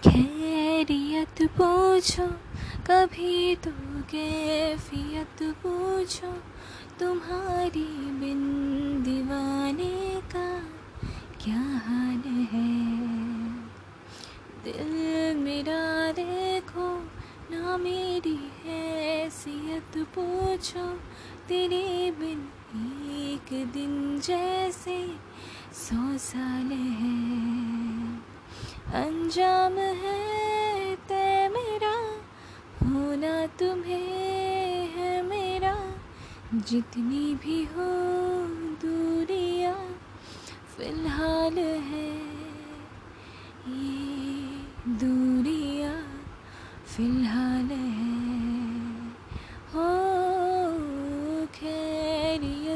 खैरियत पूछो, कभी तो कैफियत पूछो, तुम्हारी बिन दीवाने का क्या हाल है? दिल मेरा देखो, ना मेरी हैसियत पूछो, तेरे बिन एक दिन जैसे सौ साल है। अंजाम है ते मेरा होना तुम्हें है मेरा। जितनी भी हो दूरिया फ़िलहाल है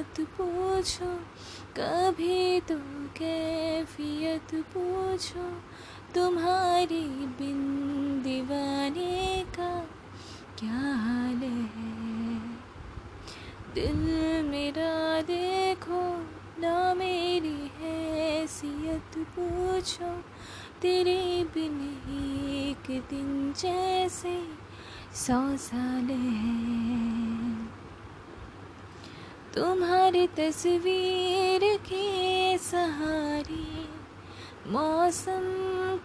खैरियत पूछो, कभी तो कैफियत पूछो, तुम्हारी बिन दीवाने का क्या हाल है? दिल मेरा देखो, ना मेरी हैसियत पूछो, तेरे बिन एक दिन जैसे सौ साल है। तुम्हारी तस्वीर के सहारे, मौसम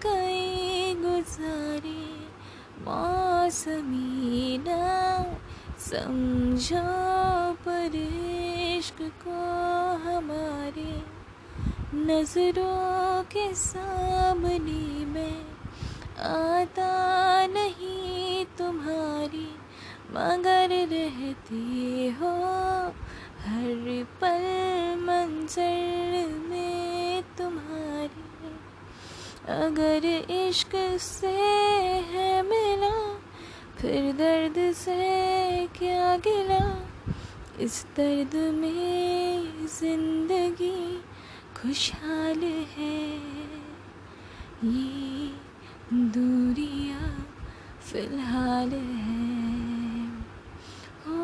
कई गुजारे, मौसमी ना समझो पर इश्क को हमारे, नज़रों के सामने में आता नहीं तुम्हारी, मगर रहती हो हर पल मंजर में तुम्हारी। अगर इश्क से है मिला, फिर दर्द से क्या गिला। इस दर्द में ज़िंदगी खुशहाल है। ये दूरियाँ फ़िलहाल है हो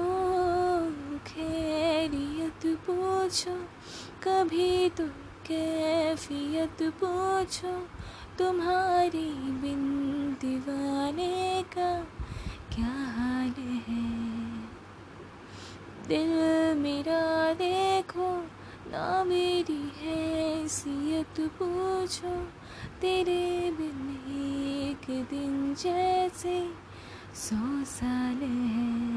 खैरियत पूछो, कभी तो कैफियत पूछो, तुम्हारी बिन दीवाने का क्या हाल है? दिल मेरा देखो, ना मेरी हैसियत पूछो, तेरे बिन एक दिन जैसे सौ साल है।